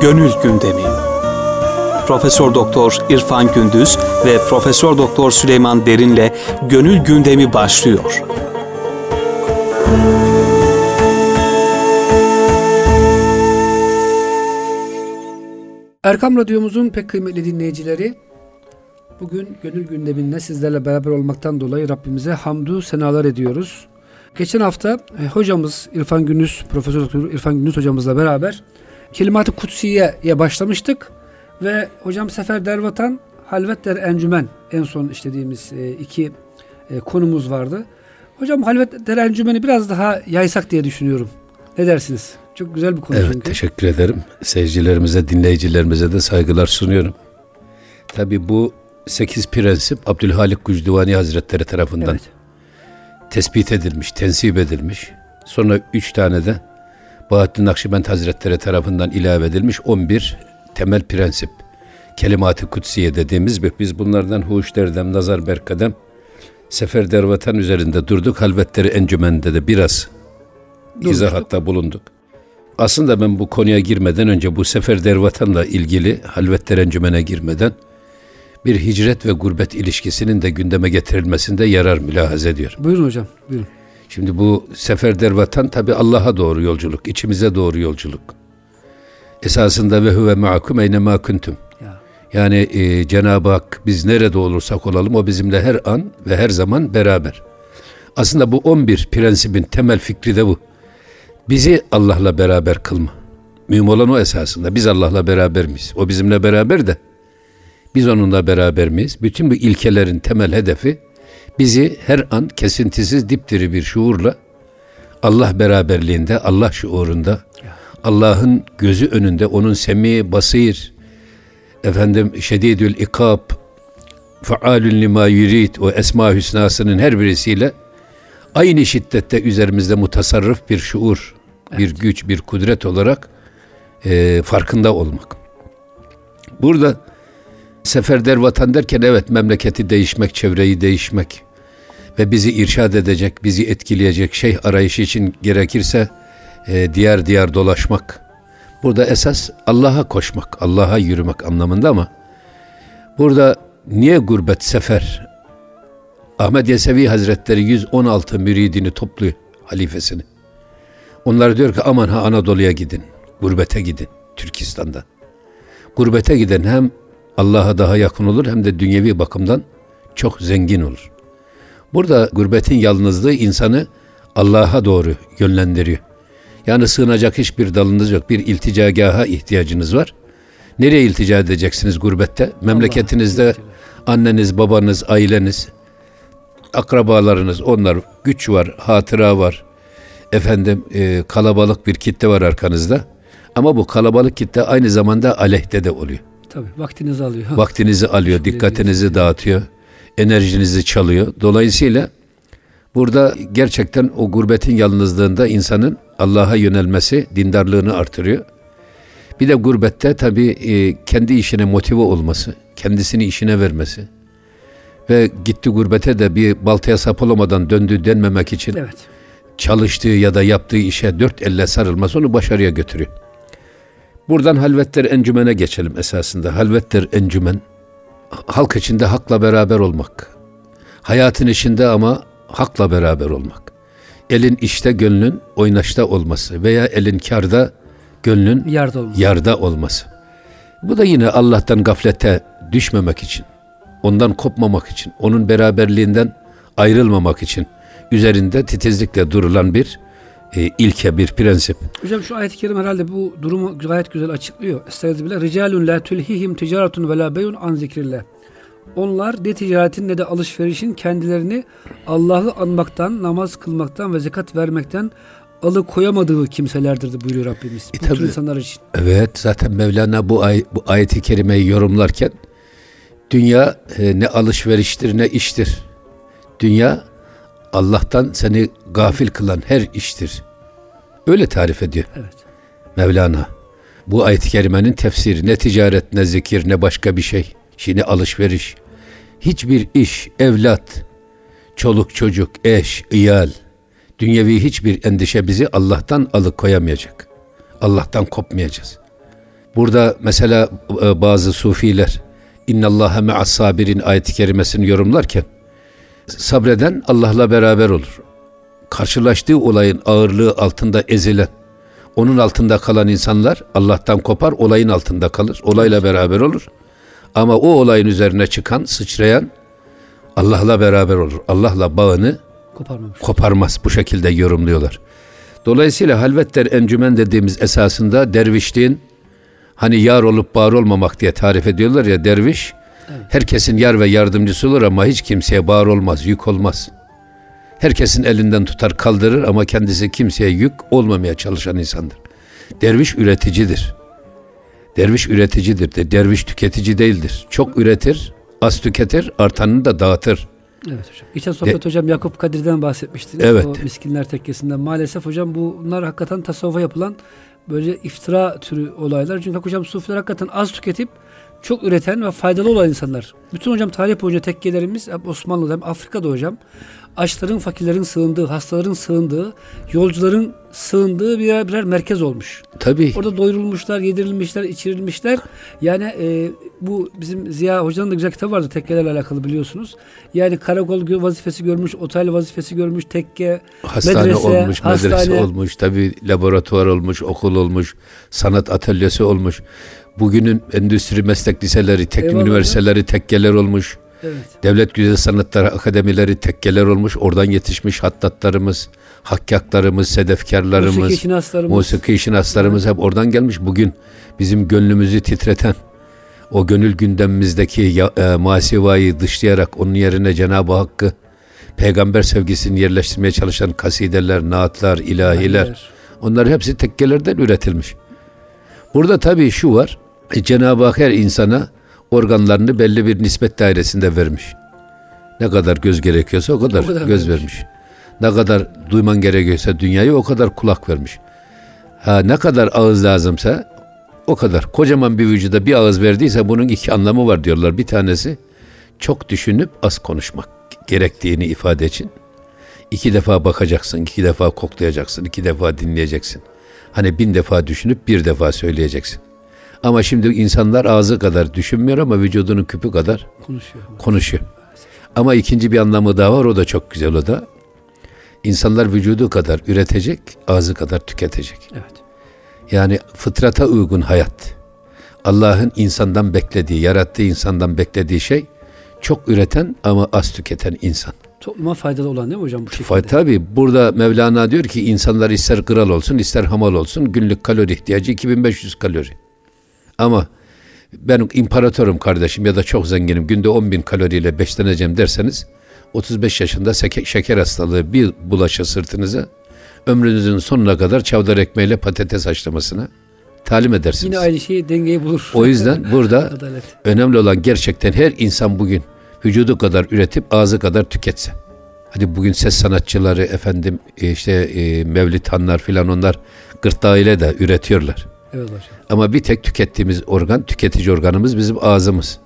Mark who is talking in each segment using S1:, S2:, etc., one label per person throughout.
S1: Gönül Gündemi. Profesör Doktor İrfan Gündüz ve Profesör Doktor Süleyman Derin'le Gönül Gündemi başlıyor.
S2: Erkam Radyomuzun pek kıymetli dinleyicileri, bugün gönül gündeminde sizlerle beraber olmaktan dolayı Rabbimize hamdü senalar ediyoruz. Geçen hafta e, hocamız İrfan Gündüz, Profesör Doktor İrfan Gündüz hocamızla beraber Kelimat-ı Kutsiye'ye başlamıştık ve hocam Sefer Dervatan, Halvet Der Encümen en son işlediğimiz e, iki e, konumuz vardı. Hocam Halvet Der Encümen'i biraz daha yaysak diye düşünüyorum. Ne dersiniz? Çok güzel bir konu
S3: evet,
S2: çünkü.
S3: teşekkür ederim. Seyircilerimize, dinleyicilerimize de saygılar sunuyorum. Tabi bu sekiz prensip Abdülhalik Gücdüvani Hazretleri tarafından
S2: Evet.
S3: tespit edilmiş, tensip edilmiş. Sonra üç tane de Bahattin Nakşibend Hazretleri tarafından ilave edilmiş 11 temel prensip. Kelimat-ı Kutsiye dediğimiz bir biz bunlardan huş derdem, nazar berkadem, sefer dervatan üzerinde durduk. Halvetleri encümende de biraz
S2: Durmuştuk.
S3: izahatta bulunduk. Aslında ben bu konuya girmeden önce bu sefer dervatanla ilgili halvetler encümene girmeden bir hicret ve gurbet ilişkisinin de gündeme getirilmesinde yarar mülahaz ediyorum.
S2: Buyurun hocam, buyurun.
S3: Şimdi bu sefer dervatan tabi Allah'a doğru yolculuk, içimize doğru yolculuk. Esasında ve huve ma'akum eynemâ kuntum.
S2: Ya.
S3: Yani e, Cenab-ı Hak biz nerede olursak olalım o bizimle her an ve her zaman beraber. Aslında bu 11 prensibin temel fikri de bu. Bizi Allah'la beraber kılma. Mühim olan o esasında. Biz Allah'la beraber miyiz? O bizimle beraber de biz onunla beraber miyiz? Bütün bu ilkelerin temel hedefi bizi her an kesintisiz dipdiri bir şuurla Allah beraberliğinde, Allah şuurunda, Allah'ın gözü önünde, onun semi, basir, efendim şedidül ikab, faalün lima yurid o esma hüsnasının her birisiyle aynı şiddette üzerimizde mutasarrıf bir şuur, bir güç, bir kudret olarak e, farkında olmak. Burada seferder vatan derken evet memleketi değişmek, çevreyi değişmek ve bizi irşad edecek, bizi etkileyecek şey arayışı için gerekirse e, diğer diğer dolaşmak. Burada esas Allah'a koşmak, Allah'a yürümek anlamında ama burada niye gurbet sefer? Ahmet Yesevi Hazretleri 116 müridini topluyor halifesini. Onlar diyor ki aman ha Anadolu'ya gidin, gurbete gidin Türkistan'da. Gurbete giden hem Allah'a daha yakın olur hem de dünyevi bakımdan çok zengin olur. Burada gurbetin yalnızlığı insanı Allah'a doğru yönlendiriyor. Yani sığınacak hiçbir dalınız yok. Bir ilticagaha ihtiyacınız var. Nereye iltica edeceksiniz gurbette? Memleketinizde anneniz, babanız, aileniz, akrabalarınız, onlar güç var, hatıra var. Efendim e, kalabalık bir kitle var arkanızda. Ama bu kalabalık kitle aynı zamanda aleyhte de oluyor.
S2: Tabii vaktinizi alıyor.
S3: Vaktinizi alıyor, dikkatinizi dağıtıyor, enerjinizi çalıyor. Dolayısıyla burada gerçekten o gurbetin yalnızlığında insanın Allah'a yönelmesi dindarlığını artırıyor. Bir de gurbette tabii e, kendi işine motive olması, kendisini işine vermesi ve gitti gurbete de bir baltaya sap olamadan döndü denmemek için
S2: Evet.
S3: çalıştığı ya da yaptığı işe dört elle sarılması onu başarıya götürüyor. Buradan halvetler encümene geçelim esasında. Halvetler encümen halk içinde hakla beraber olmak. Hayatın içinde ama hakla beraber olmak. Elin işte gönlün oynaşta olması veya elin karda gönlün
S2: Yardım olmak.
S3: yarda olması. Bu da yine Allah'tan gaflete düşmemek için, ondan kopmamak için, onun beraberliğinden ayrılmamak için üzerinde titizlikle durulan bir e, ilke, bir prensip.
S2: Hocam şu ayet-i kerim herhalde bu durumu gayet güzel açıklıyor. Estağfirullah. Ricalun la tulhihim ticaretun ve la beyun an zikrillah. Onlar ne ticaretin ne de alışverişin kendilerini Allah'ı anmaktan, namaz kılmaktan ve zekat vermekten alıkoyamadığı kimselerdir buyuruyor Rabbimiz.
S3: E,
S2: bu tür
S3: tabii.
S2: insanlar için.
S3: Evet zaten Mevlana bu, ay, bu ayeti kerimeyi yorumlarken dünya e, ne alışveriştir ne iştir. Dünya Allah'tan seni gafil kılan her iştir. Öyle tarif ediyor
S2: Evet.
S3: Mevlana. Bu ayet-i kerimenin tefsiri ne ticaret ne zikir ne başka bir şey. Şimdi alışveriş. Hiçbir iş, evlat, çoluk çocuk, eş, iyal, dünyevi hiçbir endişe bizi Allah'tan alıkoyamayacak. Allah'tan kopmayacağız. Burada mesela e, bazı sufiler İnnallâhe me'as sabirin ayet-i kerimesini yorumlarken sabreden Allah'la beraber olur. Karşılaştığı olayın ağırlığı altında ezilen, onun altında kalan insanlar Allah'tan kopar, olayın altında kalır. Olayla beraber olur. Ama o olayın üzerine çıkan, sıçrayan Allah'la beraber olur. Allah'la bağını
S2: Koparmamış.
S3: koparmaz. Bu şekilde yorumluyorlar. Dolayısıyla halvetler encümen dediğimiz esasında dervişliğin hani yar olup bağır olmamak diye tarif ediyorlar ya derviş herkesin yar ve yardımcısı olur ama hiç kimseye bağır olmaz, yük olmaz. Herkesin elinden tutar kaldırır ama kendisi kimseye yük olmamaya çalışan insandır. Derviş üreticidir. Derviş üreticidir de derviş tüketici değildir. Çok üretir, az tüketir, artanını da dağıtır.
S2: Evet hocam. Geçen sohbet hocam Yakup Kadir'den bahsetmiştiniz.
S3: Evet.
S2: O miskinler tekkesinden. Maalesef hocam bunlar hakikaten tasavvufa yapılan böyle iftira türü olaylar. Çünkü hocam sufiler hakikaten az tüketip çok üreten ve faydalı olan insanlar. Bütün hocam tarih boyunca tekkelerimiz hem Osmanlı'da hem Afrika'da hocam açların, fakirlerin sığındığı, hastaların sığındığı, yolcuların sığındığı birer birer merkez olmuş.
S3: Tabii.
S2: Orada doyurulmuşlar, yedirilmişler, içirilmişler. Yani e, bu bizim Ziya Hoca'nın da güzel kitabı vardı tekkelerle alakalı biliyorsunuz. Yani karakol vazifesi görmüş, otel vazifesi görmüş, tekke,
S3: Hastane
S2: medrese,
S3: olmuş, medrese
S2: hastane.
S3: olmuş, tabii laboratuvar olmuş, okul olmuş, sanat atölyesi olmuş. Bugünün endüstri meslek liseleri, teknik
S2: Eyvallah
S3: üniversiteleri tekkeler olmuş.
S2: Evet.
S3: Devlet Güzel Sanatlar Akademileri tekkeler olmuş. Oradan yetişmiş hattatlarımız, hakkaklarımız, sedefkarlarımız,
S2: Musiki şinaslarımız.
S3: musiki şinaslarımız hep oradan gelmiş. Bugün bizim gönlümüzü titreten, o gönül gündemimizdeki ya, e, masivayı dışlayarak onun yerine Cenab-ı Hakk'ı peygamber sevgisini yerleştirmeye çalışan kasideler, naatlar, ilahiler
S2: Aynen.
S3: onlar hepsi tekkelerden üretilmiş. Burada tabii şu var. E, Cenab-ı Hak her insana organlarını belli bir nispet dairesinde vermiş. Ne kadar göz gerekiyorsa o kadar,
S2: O kadar
S3: göz
S2: vermiş.
S3: vermiş. Ne kadar duyman gerekiyorsa dünyayı o kadar kulak vermiş. Ha, ne kadar ağız lazımsa o kadar. Kocaman bir vücuda bir ağız verdiyse bunun iki anlamı var diyorlar. Bir tanesi çok düşünüp az konuşmak gerektiğini ifade için. İki defa bakacaksın, iki defa koklayacaksın, iki defa dinleyeceksin. Hani bin defa düşünüp bir defa söyleyeceksin. Ama şimdi insanlar ağzı kadar düşünmüyor ama vücudunun küpü kadar
S2: Konuşuyor.
S3: konuşuyor. Ama ikinci bir anlamı daha var o da çok güzel o da. İnsanlar vücudu kadar üretecek, ağzı kadar tüketecek.
S2: Evet.
S3: Yani fıtrata uygun hayat. Allah'ın insandan beklediği, yarattığı insandan beklediği şey çok üreten ama az tüketen insan.
S2: Topluma faydalı olan değil mi hocam bu şekilde?
S3: Tabii burada Mevlana diyor ki insanlar ister kral olsun ister hamal olsun günlük kalori ihtiyacı 2500 kalori. Ama ben imparatorum kardeşim ya da çok zenginim günde 10 bin kaloriyle besleneceğim derseniz 35 yaşında şeker hastalığı bir bulaşa sırtınıza ömrünüzün sonuna kadar çavdar ekmeğiyle patates haşlamasına talim edersiniz.
S2: Yine aynı şeyi dengeyi bulur.
S3: O yüzden burada önemli olan gerçekten her insan bugün vücudu kadar üretip ağzı kadar tüketse. Hadi bugün ses sanatçıları efendim e, işte e, Mevlid Hanlar filan onlar gırtlağıyla da üretiyorlar.
S2: Evet hocam.
S3: Ama bir tek tükettiğimiz organ, tüketici organımız bizim ağzımız.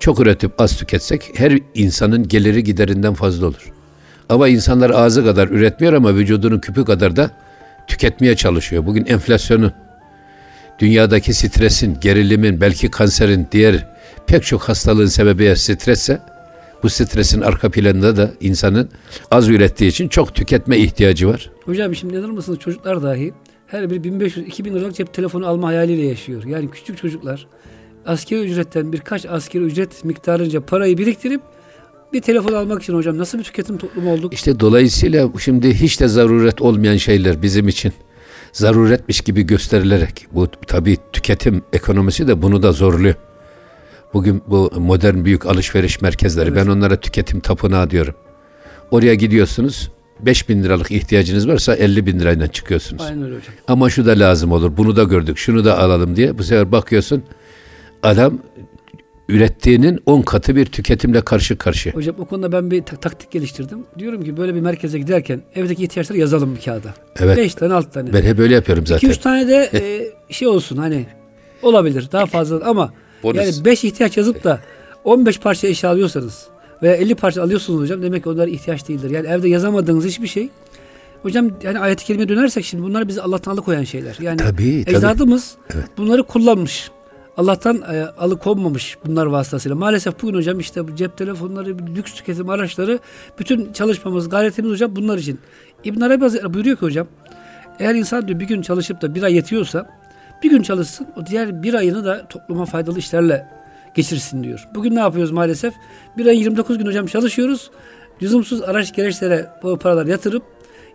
S3: Çok üretip az tüketsek her insanın geliri giderinden fazla olur. Ama insanlar ağzı kadar üretmiyor ama vücudunun küpü kadar da tüketmeye çalışıyor. Bugün enflasyonun, dünyadaki stresin, gerilimin, belki kanserin, diğer pek çok hastalığın sebebi stresse, bu stresin arka planında da insanın az ürettiği için çok tüketme ihtiyacı var.
S2: Hocam şimdi inanır mısınız çocuklar dahi her biri 1500-2000 liralık cep telefonu alma hayaliyle yaşıyor. Yani küçük çocuklar askeri ücretten birkaç askeri ücret miktarınca parayı biriktirip bir telefon almak için hocam nasıl bir tüketim toplumu olduk?
S3: İşte dolayısıyla şimdi hiç de zaruret olmayan şeyler bizim için zaruretmiş gibi gösterilerek bu tabii tüketim ekonomisi de bunu da zorluyor. Bugün bu modern büyük alışveriş merkezleri
S2: Evet.
S3: ben onlara tüketim tapınağı diyorum. Oraya gidiyorsunuz 5 bin liralık ihtiyacınız varsa 50 bin lirayla çıkıyorsunuz.
S2: Aynen öyle hocam.
S3: Ama şu da lazım olur bunu da gördük şunu da alalım diye bu sefer bakıyorsun adam ürettiğinin 10 katı bir tüketimle karşı karşıya.
S2: Hocam o konuda ben bir tak- taktik geliştirdim. Diyorum ki böyle bir merkeze giderken evdeki ihtiyaçları yazalım bir kağıda.
S3: Evet.
S2: 5 tane 6 tane.
S3: Ben hep öyle yapıyorum zaten.
S2: 2-3 tane de e, şey olsun hani olabilir daha fazla ama
S3: Bonus.
S2: yani 5 ihtiyaç yazıp da 15 parça eşya alıyorsanız veya 50 parça alıyorsunuz hocam demek ki onlar ihtiyaç değildir. Yani evde yazamadığınız hiçbir şey Hocam yani ayet-i kerimeye dönersek şimdi bunlar bizi Allah'tan alıkoyan şeyler. Yani
S3: Tabii, tabii.
S2: ecdadımız
S3: Evet.
S2: bunları kullanmış. Allah'tan e, alıkonmamış bunlar vasıtasıyla. Maalesef bugün hocam işte bu cep telefonları, lüks tüketim araçları bütün çalışmamız, gayretimiz hocam bunlar için. İbn Arabi Hazretleri buyuruyor ki hocam eğer insan diyor bir gün çalışıp da bir ay yetiyorsa bir gün çalışsın o diğer bir ayını da topluma faydalı işlerle geçirsin diyor. Bugün ne yapıyoruz maalesef? Bir ay 29 gün hocam çalışıyoruz. Lüzumsuz araç gereçlere bu paralar yatırıp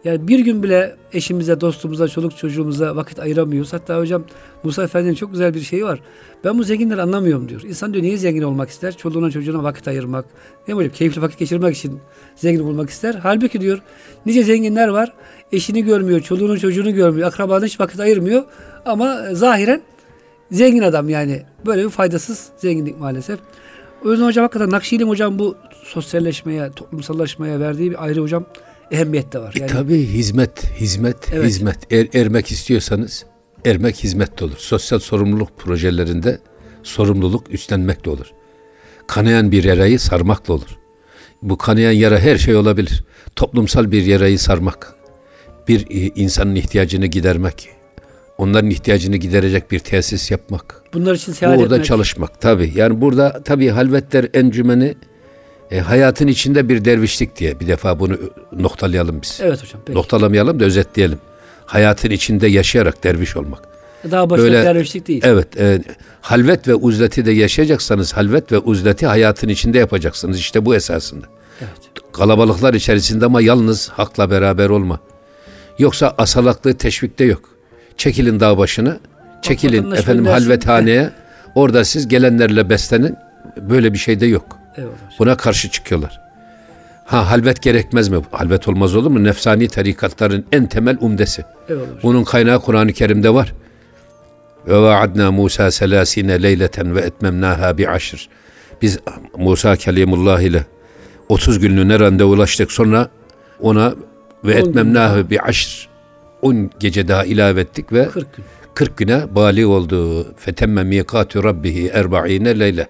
S2: yani bir gün bile eşimize, dostumuza, çoluk çocuğumuza vakit ayıramıyoruz. Hatta hocam Musa Efendi'nin çok güzel bir şeyi var. Ben bu zenginleri anlamıyorum diyor. İnsan diyor niye zengin olmak ister? Çoluğuna çocuğuna vakit ayırmak. Ne hocam keyifli vakit geçirmek için zengin olmak ister. Halbuki diyor nice zenginler var. Eşini görmüyor, çoluğunu çocuğunu görmüyor. Akrabana hiç vakit ayırmıyor. Ama zahiren zengin adam yani. Böyle bir faydasız zenginlik maalesef. O yüzden hocam hakikaten Nakşi'nin hocam bu sosyalleşmeye, toplumsallaşmaya verdiği bir ayrı hocam ehemmiyet de var.
S3: E
S2: Yani
S3: tabii hizmet, hizmet,
S2: Evet.
S3: hizmet. Er, ermek istiyorsanız ermek hizmet olur. Sosyal sorumluluk projelerinde sorumluluk üstlenmekle olur. Kanayan bir yarayı sarmakla olur. Bu kanayan yara her şey olabilir. Toplumsal bir yarayı sarmak, bir e, insanın ihtiyacını gidermek, onların ihtiyacını giderecek bir tesis yapmak.
S2: bunlar için seyahat
S3: Burada
S2: etmek.
S3: çalışmak tabi. Yani burada tabi halvetler encümeni e, hayatın içinde bir dervişlik diye bir defa bunu noktalayalım biz.
S2: Evet hocam. Peki.
S3: Noktalamayalım da özetleyelim. Hayatın içinde yaşayarak derviş olmak.
S2: Daha başka
S3: Böyle-
S2: dervişlik değil.
S3: Evet, e, halvet ve uzleti de yaşayacaksanız halvet ve uzleti hayatın içinde yapacaksınız. İşte bu esasında.
S2: Evet.
S3: Kalabalıklar içerisinde ama yalnız hakla beraber olma. Yoksa asalaklığı teşvikte yok. Çekilin dağ başına, çekilin efendim halvethaneye. Orada siz gelenlerle beslenin. Böyle bir şey de yok.
S2: Eyvallah.
S3: Buna karşı çıkıyorlar. Ha halvet gerekmez mi? Halvet olmaz olur mu? Nefsani tarikatların en temel umdesi.
S2: Eyvallah.
S3: Bunun kaynağı Kur'an-ı Kerim'de var. Ve vaadna Musa selasine leyleten ve etmemnaha bi aşr. Biz Musa Kelimullah ile 30 günlüğüne randevulaştık. Sonra ona ve etmemnaha bi aşr 10 gece daha ilave ettik ve
S2: 40 gün.
S3: 40 güne bali oldu. Fetemme mikatu rabbihi erba'ine leyle.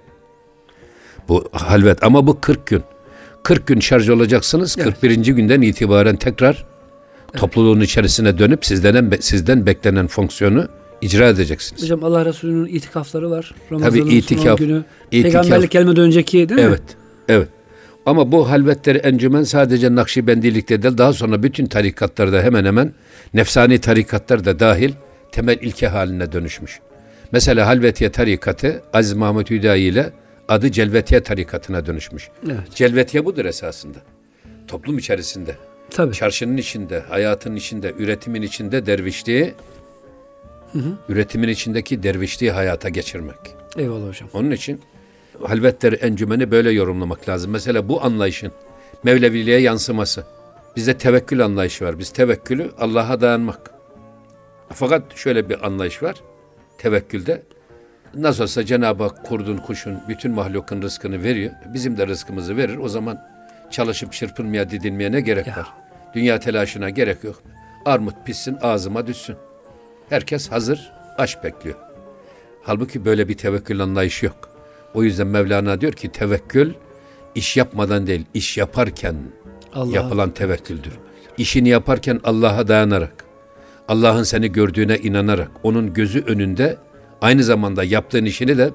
S3: Bu halvet ama bu 40 gün. 40 gün şarj olacaksınız.
S2: Evet.
S3: 41. günden itibaren tekrar topluluğun içerisine dönüp sizden sizden beklenen fonksiyonu icra edeceksiniz.
S2: Hocam Allah Resulü'nün itikafları var. Ramazan'ın
S3: itikaf,
S2: son günü.
S3: itikaf.
S2: Peygamberlik gelmeden önceki değil mi?
S3: Evet. Evet. Ama bu halvetleri encümen sadece Nakşibendilikte değil daha sonra bütün tarikatlarda hemen hemen nefsani tarikatlar da dahil temel ilke haline dönüşmüş. Mesela Halvetiye tarikatı Aziz Mahmut Hüdayi ile adı Celvetiye tarikatına dönüşmüş.
S2: Evet.
S3: Celvetiye budur esasında. Toplum içerisinde,
S2: Tabii.
S3: çarşının içinde, hayatın içinde, üretimin içinde dervişliği, üretimin içindeki dervişliği hayata geçirmek.
S2: Eyvallah hocam.
S3: Onun için halvetleri encümeni böyle yorumlamak lazım. Mesela bu anlayışın Mevleviliğe yansıması. Bizde tevekkül anlayışı var. Biz tevekkülü Allah'a dayanmak. Fakat şöyle bir anlayış var. Tevekkülde nasıl olsa Cenab-ı Hak kurdun, kuşun, bütün mahlukun rızkını veriyor. Bizim de rızkımızı verir. O zaman çalışıp çırpınmaya, didinmeye ne gerek
S2: Ya.
S3: var? Dünya telaşına gerek yok. Armut pişsin, ağzıma düşsün. Herkes hazır, aş bekliyor. Halbuki böyle bir tevekkül anlayışı yok. O yüzden Mevlana diyor ki tevekkül iş yapmadan değil, iş yaparken
S2: Allah.
S3: yapılan tevekküldür. İşini yaparken Allah'a dayanarak, Allah'ın seni gördüğüne inanarak, onun gözü önünde aynı zamanda yaptığın işini de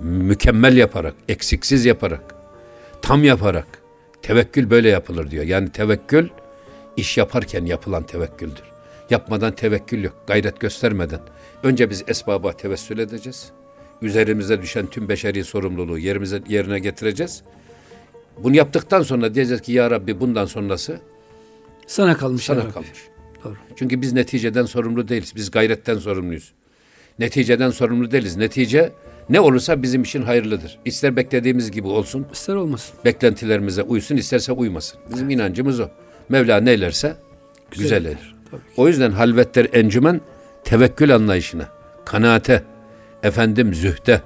S3: mükemmel yaparak, eksiksiz yaparak, tam yaparak. Tevekkül böyle yapılır diyor. Yani tevekkül iş yaparken yapılan tevekküldür. Yapmadan tevekkül yok. Gayret göstermeden. Önce biz esbaba tevessül edeceğiz. Üzerimize düşen tüm beşeri sorumluluğu yerimize yerine getireceğiz. Bunu yaptıktan sonra diyeceğiz ki ya Rabbi bundan sonrası
S2: Sana kalmış.
S3: sana kalmış.
S2: Doğru.
S3: Çünkü biz neticeden sorumlu değiliz. Biz gayretten sorumluyuz. Neticeden sorumlu değiliz. Netice ne olursa bizim için hayırlıdır. İster beklediğimiz gibi olsun,
S2: İster olmasın.
S3: beklentilerimize uysun, isterse uymasın. Bizim inancımız o. Mevla neylerse güzel,
S2: eder.
S3: eyler.
S2: Tabii.
S3: O yüzden halvetler encümen tevekkül anlayışına, kanaate, efendim zühde,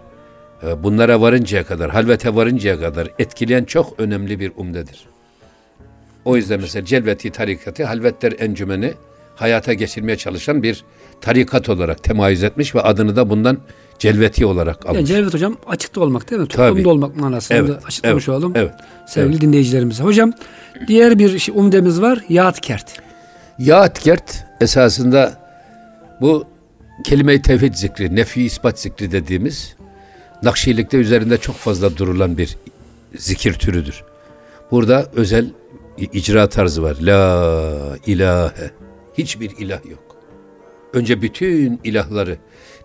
S3: e, bunlara varıncaya kadar, halvete varıncaya kadar etkileyen çok önemli bir umdedir. O yüzden mesela Celveti tarikatı halvetler encümeni hayata geçirmeye çalışan bir tarikat olarak temayüz etmiş ve adını da bundan Celveti olarak almış.
S2: Yani Celvet hocam açıkta olmak değil mi?
S3: Tabii.
S2: Toplumda olmak manasında
S3: Evet,
S2: açıklamış
S3: evet,
S2: olalım.
S3: evet,
S2: Sevgili dinleyicilerimize. Hocam diğer bir şey, umdemiz var. Yaatkert.
S3: Yaatkert esasında bu kelime-i tevhid zikri, nefi ispat zikri dediğimiz Nakşilikte üzerinde çok fazla durulan bir zikir türüdür. Burada özel icra tarzı var. La ilahe. Hiçbir ilah yok. Önce bütün ilahları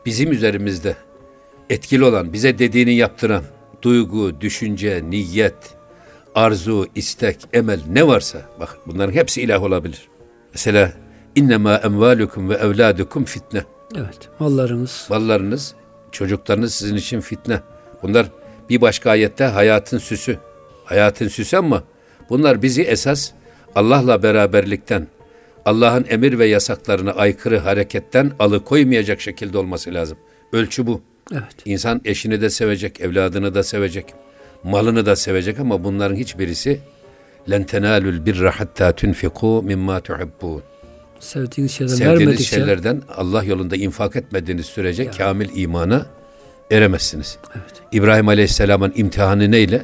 S3: bizim üzerimizde etkili olan, bize dediğini yaptıran duygu, düşünce, niyet, arzu, istek, emel ne varsa bak bunların hepsi ilah olabilir. Mesela innema emvalukum ve evladukum fitne.
S2: Evet. Mallarınız.
S3: Mallarınız, çocuklarınız sizin için fitne. Bunlar bir başka ayette hayatın süsü. Hayatın süsü ama bunlar bizi esas Allah'la beraberlikten, Allah'ın emir ve yasaklarına aykırı hareketten alıkoymayacak şekilde olması lazım. Ölçü bu.
S2: Evet.
S3: İnsan eşini de sevecek, evladını da sevecek, malını da sevecek ama bunların hiçbirisi len tenalul birra hatta tunfiku mimma tuhibbun.
S2: Sevdiğiniz şeyler
S3: Sevdiğiniz
S2: vermedikçe.
S3: şeylerden Allah yolunda infak etmediğiniz sürece kamil imana eremezsiniz.
S2: Evet.
S3: İbrahim Aleyhisselam'ın imtihanı neyle?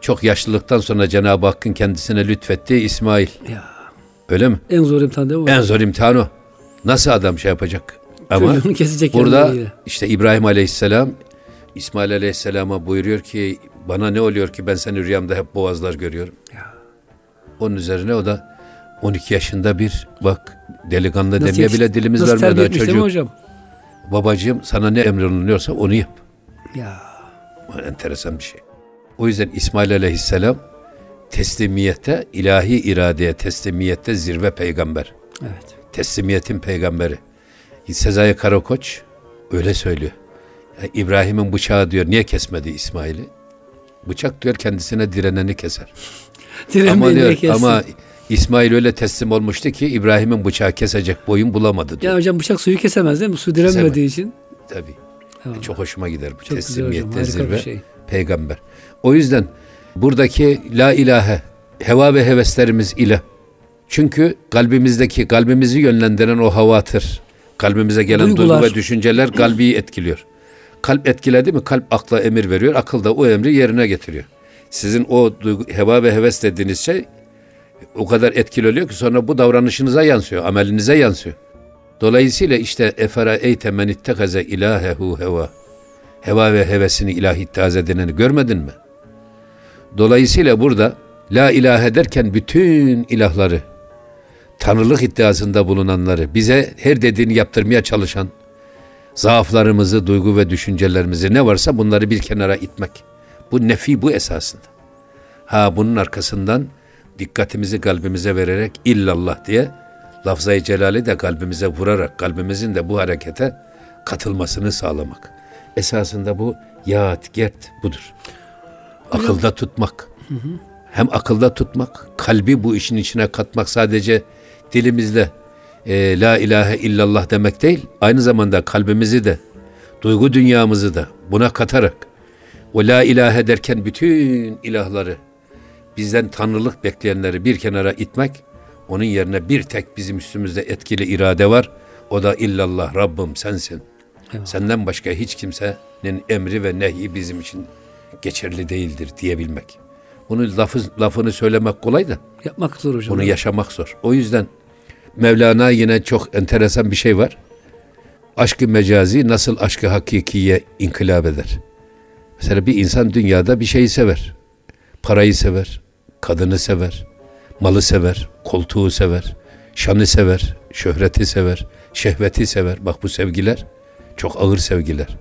S3: Çok yaşlılıktan sonra Cenab-ı Hakk'ın kendisine lütfettiği İsmail.
S2: Ya.
S3: Öyle mi?
S2: En zor imtihan değil mi?
S3: En zor imtihan o. Nasıl adam şey yapacak? Ama
S2: kesecek
S3: burada işte İbrahim Aleyhisselam İsmail Aleyhisselam'a buyuruyor ki bana ne oluyor ki ben seni rüyamda hep boğazlar görüyorum.
S2: Ya.
S3: Onun üzerine o da 12 yaşında bir bak delikanlı
S2: Nasıl
S3: demeye bile dilimiz
S2: nasıl mi
S3: çocuk.
S2: hocam?
S3: Babacığım sana ne emrolunuyorsa onu yap.
S2: Ya.
S3: Enteresan bir şey. O yüzden İsmail Aleyhisselam teslimiyette, ilahi iradeye teslimiyette zirve peygamber.
S2: Evet.
S3: Teslimiyetin peygamberi. Sezai Karakoç öyle söylüyor. Ya İbrahim'in bıçağı diyor niye kesmedi İsmail'i? Bıçak diyor kendisine direneni keser. ama
S2: Direnmeyi
S3: diyor,
S2: kessin.
S3: ama İsmail öyle teslim olmuştu ki İbrahim'in bıçağı kesecek boyun bulamadı diyor.
S2: Yani hocam bıçak suyu kesemez değil mi? Su direnmediği için.
S3: Tabii.
S2: Eyvallah.
S3: Çok hoşuma gider bu
S2: Çok
S3: teslimiyette zirve
S2: şey.
S3: peygamber. O yüzden buradaki la ilahe heva ve heveslerimiz ile çünkü kalbimizdeki kalbimizi yönlendiren o havatır. Kalbimize gelen
S2: Duygular.
S3: duygu ve düşünceler kalbi etkiliyor. Kalp etkiledi mi kalp akla emir veriyor. Akıl da o emri yerine getiriyor. Sizin o duygu, heva ve heves dediğiniz şey o kadar etkili oluyor ki sonra bu davranışınıza yansıyor, amelinize yansıyor. Dolayısıyla işte efera eyte men ittekaze ilahehu heva. Heva ve hevesini ilah ittihaz edineni görmedin mi? Dolayısıyla burada la ilahe derken bütün ilahları, tanrılık iddiasında bulunanları, bize her dediğini yaptırmaya çalışan, zaaflarımızı, duygu ve düşüncelerimizi ne varsa bunları bir kenara itmek. Bu nefi bu esasında. Ha bunun arkasından dikkatimizi kalbimize vererek illallah diye lafzayı celali de kalbimize vurarak kalbimizin de bu harekete katılmasını sağlamak. Esasında bu yaat gert budur. Akılda tutmak. Hem akılda tutmak, kalbi bu işin içine katmak sadece dilimizle e, la ilahe illallah demek değil, aynı zamanda kalbimizi de, duygu dünyamızı da buna katarak o la ilahe derken bütün ilahları, bizden tanrılık bekleyenleri bir kenara itmek, onun yerine bir tek bizim üstümüzde etkili irade var. O da illallah Rabbim sensin.
S2: Eyvallah.
S3: Senden başka hiç kimsenin emri ve nehi bizim için geçerli değildir diyebilmek. Bunu lafı, lafını söylemek kolay da
S2: Yapmak zor hocam.
S3: bunu yaşamak zor. O yüzden Mevlana yine çok enteresan bir şey var. Aşkı mecazi nasıl aşkı hakikiye inkılap eder? Mesela bir insan dünyada bir şeyi sever. Parayı sever, kadını sever, malı sever, koltuğu sever, şanı sever, şöhreti sever, şehveti sever. Bak bu sevgiler çok ağır sevgiler.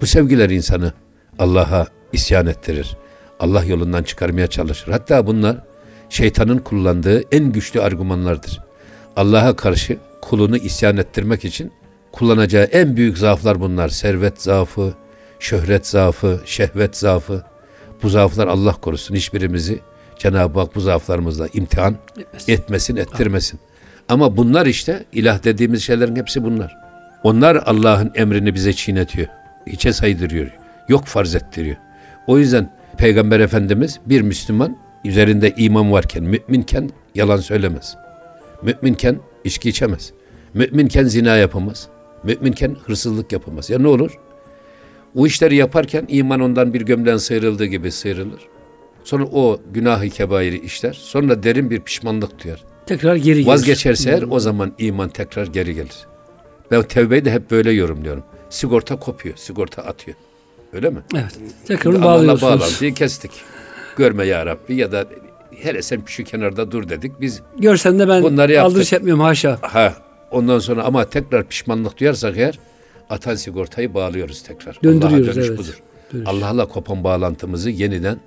S3: Bu sevgiler insanı Allah'a isyan ettirir. Allah yolundan çıkarmaya çalışır. Hatta bunlar şeytanın kullandığı en güçlü argümanlardır. Allah'a karşı kulunu isyan ettirmek için kullanacağı en büyük zaaflar bunlar. Servet zaafı, şöhret zaafı, şehvet zaafı. Bu zaaflar Allah korusun hiçbirimizi Cenab-ı Hak bu zaaflarımızla imtihan
S2: Etmesin.
S3: etmesin, ettirmesin. Ama bunlar işte ilah dediğimiz şeylerin hepsi bunlar. Onlar Allah'ın emrini bize çiğnetiyor. Hiçe saydırıyor. Yok farz ettiriyor. O yüzden Peygamber Efendimiz bir Müslüman üzerinde iman varken, müminken yalan söylemez. Müminken içki içemez. Müminken zina yapamaz. Müminken hırsızlık yapamaz. Ya ne olur? O işleri yaparken iman ondan bir gömleğin sıyrıldığı gibi sıyrılır. Sonra o günahı kebairi işler. Sonra derin bir pişmanlık duyar.
S2: Tekrar geri gelir.
S3: Vazgeçerse eğer o zaman iman tekrar geri gelir. Ben tevbeyi de hep böyle yorumluyorum. Sigorta kopuyor, sigorta atıyor. Öyle mi?
S2: Evet. Tekrar bağlıyorsunuz.
S3: bağlantıyı kestik. Görme ya Rabbi ya da hele sen şu kenarda dur dedik. Biz
S2: Görsen de ben
S3: Bunları yaptık.
S2: aldırış yapmıyorum haşa.
S3: ha ondan sonra ama tekrar pişmanlık duyarsak eğer atan sigortayı bağlıyoruz tekrar.
S2: Döndürüyoruz,
S3: Allah'a dönüş
S2: evet.
S3: budur. Allah'la kopan bağlantımızı yeniden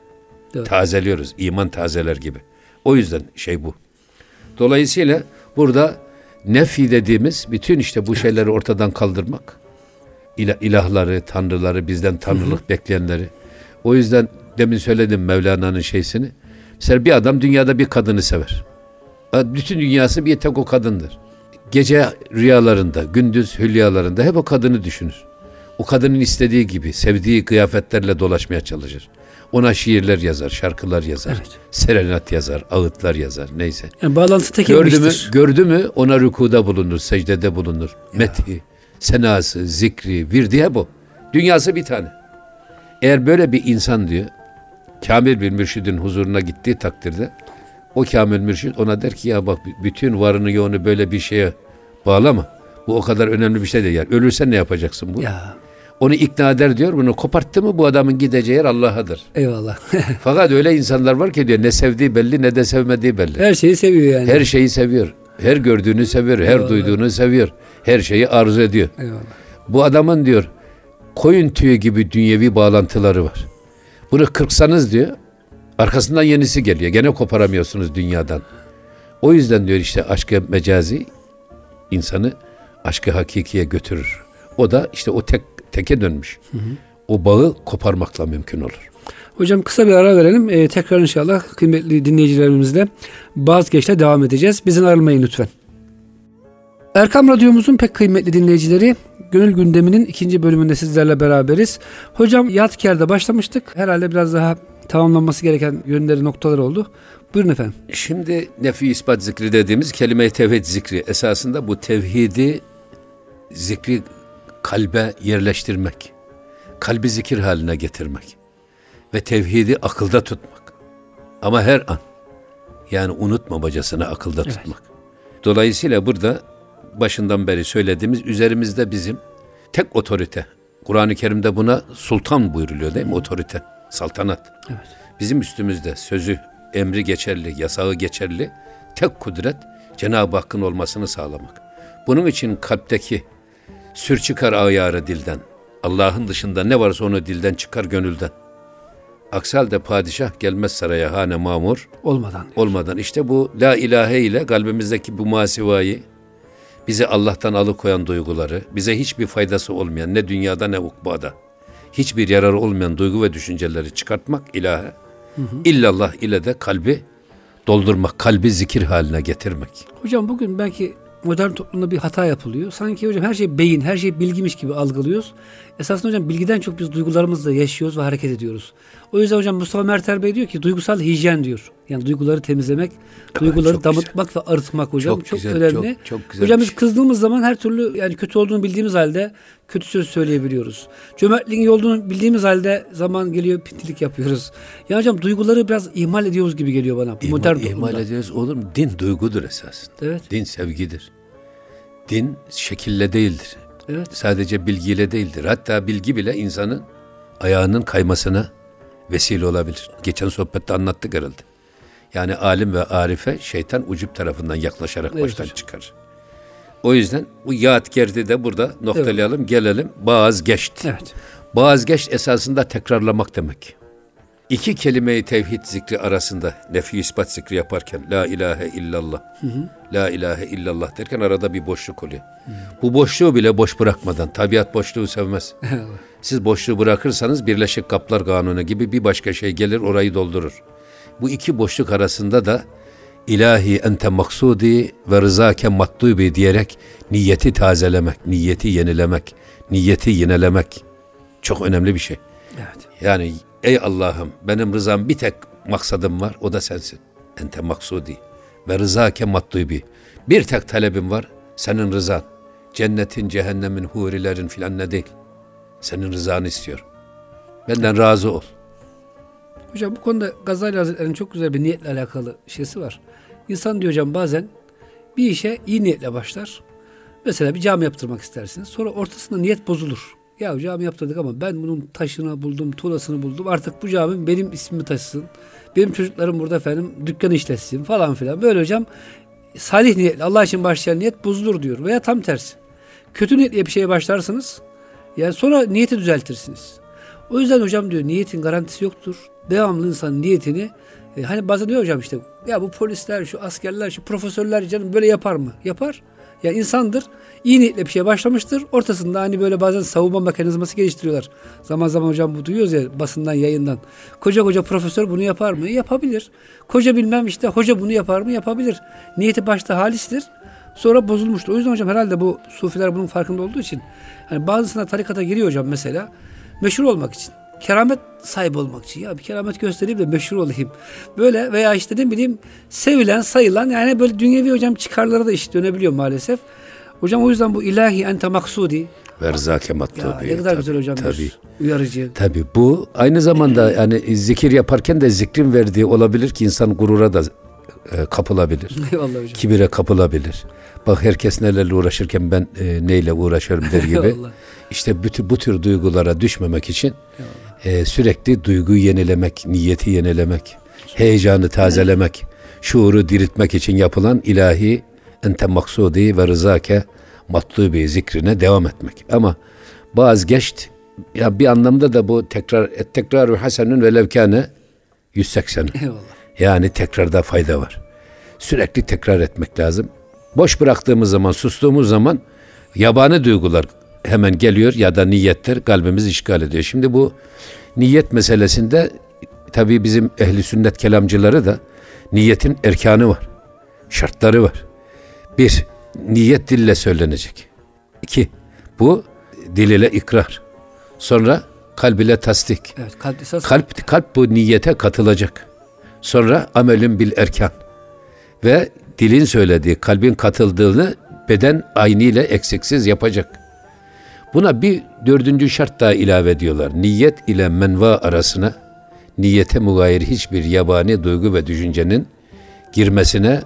S2: Evet.
S3: tazeliyoruz. İman tazeler gibi. O yüzden şey bu. Dolayısıyla burada nefi dediğimiz bütün işte bu şeyleri ortadan kaldırmak. İla, ilahları, tanrıları, bizden tanrılık bekleyenleri. O yüzden demin söyledim Mevlana'nın şeysini. Mesela bir adam dünyada bir kadını sever. Bütün dünyası bir tek o kadındır. Gece rüyalarında, gündüz hülyalarında hep o kadını düşünür. O kadının istediği gibi, sevdiği kıyafetlerle dolaşmaya çalışır. Ona şiirler yazar, şarkılar yazar,
S2: Evet.
S3: serenat yazar, ağıtlar yazar, neyse.
S2: Yani bağlantı tek
S3: Gördü mü, gördü mü ona rükuda bulunur, secdede bulunur. Methi, senası, zikri, virdiye bu. Dünyası bir tane. Eğer böyle bir insan diyor, kamil bir mürşidin huzuruna gittiği takdirde o kamil mürşid ona der ki ya bak bütün varını yoğunu böyle bir şeye bağlama. Bu o kadar önemli bir şey değil. Yani ölürsen ne yapacaksın bu?
S2: Ya
S3: Onu ikna eder diyor. Bunu koparttı mı bu adamın gideceği yer Allah'adır.
S2: eyvallah.
S3: Fakat öyle insanlar var ki diyor ne sevdiği belli ne de sevmediği belli.
S2: Her şeyi seviyor yani.
S3: Her şeyi seviyor. Her gördüğünü seviyor. Her
S2: Eyvallah.
S3: duyduğunu seviyor. Her şeyi arzu ediyor.
S2: Eyvallah.
S3: Bu adamın diyor koyun tüyü gibi dünyevi bağlantıları var. Bunu kırksanız diyor arkasından yenisi geliyor. Gene koparamıyorsunuz dünyadan. O yüzden diyor işte aşkı mecazi insanı aşkı hakikiye götürür. O da işte o tek teke dönmüş. O bağı koparmakla mümkün olur.
S2: Hocam kısa bir ara verelim. Ee, tekrar inşallah kıymetli dinleyicilerimizle bazı geçte devam edeceğiz. Bizden ayrılmayın lütfen. Erkam Radyomuzun pek kıymetli dinleyicileri Gönül Gündemi'nin ikinci bölümünde sizlerle beraberiz. Hocam Yadker'de başlamıştık. Herhalde biraz daha tamamlanması gereken yönleri noktalar oldu. Buyurun efendim.
S3: Şimdi nefi ispat zikri dediğimiz kelime-i tevhid zikri esasında bu tevhidi zikri kalbe yerleştirmek, kalbi zikir haline getirmek ve tevhidi akılda tutmak. Ama her an yani unutma bacasını akılda tutmak. Dolayısıyla burada başından beri söylediğimiz üzerimizde bizim tek otorite. Kur'an-ı Kerim'de buna sultan buyruluyor değil mi? Otorite, saltanat.
S2: Evet.
S3: Bizim üstümüzde sözü, emri geçerli, yasağı geçerli tek kudret Cenab-ı Hakk'ın olmasını sağlamak. Bunun için kalpteki sür çıkar ayarı dilden. Allah'ın dışında ne varsa onu dilden çıkar gönülden. Aksi halde padişah gelmez saraya hane mamur
S2: Olmadan.
S3: olmadan işte bu la ilahe ile kalbimizdeki bu masivayı bizi Allah'tan alıkoyan duyguları, bize hiçbir faydası olmayan ne dünyada ne ukbada, hiçbir yararı olmayan duygu ve düşünceleri çıkartmak ilahe. İllallah ile de kalbi doldurmak, kalbi zikir haline getirmek.
S2: Hocam bugün belki modern toplumda bir hata yapılıyor. Sanki hocam her şey beyin, her şey bilgiymiş gibi algılıyoruz. Esasında hocam bilgiden çok biz duygularımızla yaşıyoruz ve hareket ediyoruz. O yüzden hocam Mustafa Mertel Bey diyor ki duygusal hijyen diyor. Yani duyguları temizlemek, duyguları
S3: çok
S2: damıtmak ve arıtmak hocam çok,
S3: Çok güzel,
S2: önemli.
S3: çok- çok güzel
S2: hocam biz
S3: şey.
S2: kızdığımız zaman her türlü yani kötü olduğunu bildiğimiz halde kötü söz söyleyebiliyoruz. Cömertliğin iyi olduğunu bildiğimiz halde zaman geliyor pintilik yapıyoruz. Ya hocam duyguları biraz ihmal ediyoruz gibi geliyor bana. bu modern
S3: İhmal,
S2: toplumda.
S3: ihmal ediyoruz olur mu? Din duygudur esasında.
S2: Evet.
S3: Din sevgidir. Din şekille değildir.
S2: Evet.
S3: Sadece bilgiyle değildir. Hatta bilgi bile insanın ayağının kaymasına vesile olabilir. Geçen sohbette anlattık herhalde. Yani alim ve arife şeytan ucup tarafından yaklaşarak
S2: Evet
S3: baştan çıkar. O yüzden bu yatgerdi de burada noktalayalım, gelelim. Bazı geçti.
S2: Evet.
S3: Bazı geç esasında tekrarlamak demek. İki kelime-i tevhid zikri arasında nefi ispat zikri yaparken la ilahe illallah, la ilahe illallah derken arada bir boşluk oluyor. Bu boşluğu bile boş bırakmadan, tabiat boşluğu sevmez. Siz boşluğu bırakırsanız Birleşik Kaplar Kanunu gibi bir başka şey gelir orayı doldurur. Bu iki boşluk arasında da ilahi ente maksudi ve rızake matlubi diyerek niyeti tazelemek, niyeti yenilemek, niyeti yinelemek çok önemli bir şey.
S2: Evet.
S3: Yani ey Allah'ım benim rızam bir tek maksadım var o da sensin. Ente maksudi ve rızake matlubi. Bir tek talebim var senin rızan. Cennetin, cehennemin, hurilerin filan ne değil. Senin rızanı istiyorum. Benden razı ol.
S2: Hocam bu konuda Gazali Hazretleri'nin çok güzel bir niyetle alakalı şeysi var. İnsan diyor hocam bazen bir işe iyi niyetle başlar. Mesela bir cami yaptırmak istersiniz. Sonra ortasında niyet bozulur. Ya cami yaptırdık ama ben bunun taşını buldum, tuğlasını buldum. Artık bu cami benim ismimi taşısın. Benim çocuklarım burada efendim dükkan işletsin falan filan. Böyle hocam salih niyet, Allah için başlayan niyet bozulur diyor. Veya tam tersi. Kötü niyetle bir şeye başlarsınız. Yani sonra niyeti düzeltirsiniz. O yüzden hocam diyor niyetin garantisi yoktur. Devamlı insan niyetini e, hani bazen diyor hocam işte ya bu polisler, şu askerler, şu profesörler canım böyle yapar mı? Yapar. Ya insandır. İyi niyetle bir şeye başlamıştır. Ortasında hani böyle bazen savunma mekanizması geliştiriyorlar. Zaman zaman hocam bu duyuyoruz ya basından, yayından. Koca koca profesör bunu yapar mı? Yapabilir. Koca bilmem işte hoca bunu yapar mı? Yapabilir. Niyeti başta halistir. Sonra bozulmuştur. O yüzden hocam herhalde bu sufiler bunun farkında olduğu için hani bazısına tarikata giriyor hocam mesela meşhur olmak için. Keramet sahibi olmak için. Ya bir keramet göstereyim de meşhur olayım. Böyle veya işte ne bileyim sevilen, sayılan yani böyle dünyevi hocam çıkarlara da iş dönebiliyor maalesef. Hocam o yüzden bu ilahi ente maksudi.
S3: Verzake matlubi.
S2: ne kadar
S3: Tabii,
S2: güzel hocam.
S3: Tabii.
S2: Uyarıcı.
S3: Tabii bu aynı zamanda yani zikir yaparken de zikrin verdiği olabilir ki insan gurura da e, kapılabilir.
S2: Eyvallah hocam.
S3: Kibire kapılabilir. Bak herkes nelerle uğraşırken ben e, neyle uğraşıyorum der gibi. İşte bu tür, bu tür duygulara düşmemek için e, sürekli duyguyu yenilemek, niyeti yenilemek, heyecanı tazelemek, şuuru diriltmek için yapılan ilahi ente maksudi ve rızake matlubi zikrine devam etmek. Ama vazgeçt ya bir anlamda da bu tekrar et tekraru hasenün ve levkane 180.
S2: Eyvallah.
S3: Yani tekrarda fayda var. Sürekli tekrar etmek lazım. Boş bıraktığımız zaman, sustuğumuz zaman yabani duygular hemen geliyor ya da niyetler kalbimizi işgal ediyor. Şimdi bu niyet meselesinde tabii bizim ehli sünnet kelamcıları da niyetin erkanı var. Şartları var. Bir, niyet dille söylenecek. İki, bu dil ile ikrar. Sonra kalb ile tasdik.
S2: Evet kalp.
S3: Kalp, kalp bu niyete katılacak. Sonra amelin bil erkan. Ve dilin söylediği, kalbin katıldığını beden ayniyle eksiksiz yapacak. Buna bir dördüncü şart daha ilave ediyorlar. Niyet ile menva arasına niyete mugayir hiçbir yabani duygu ve düşüncenin girmesine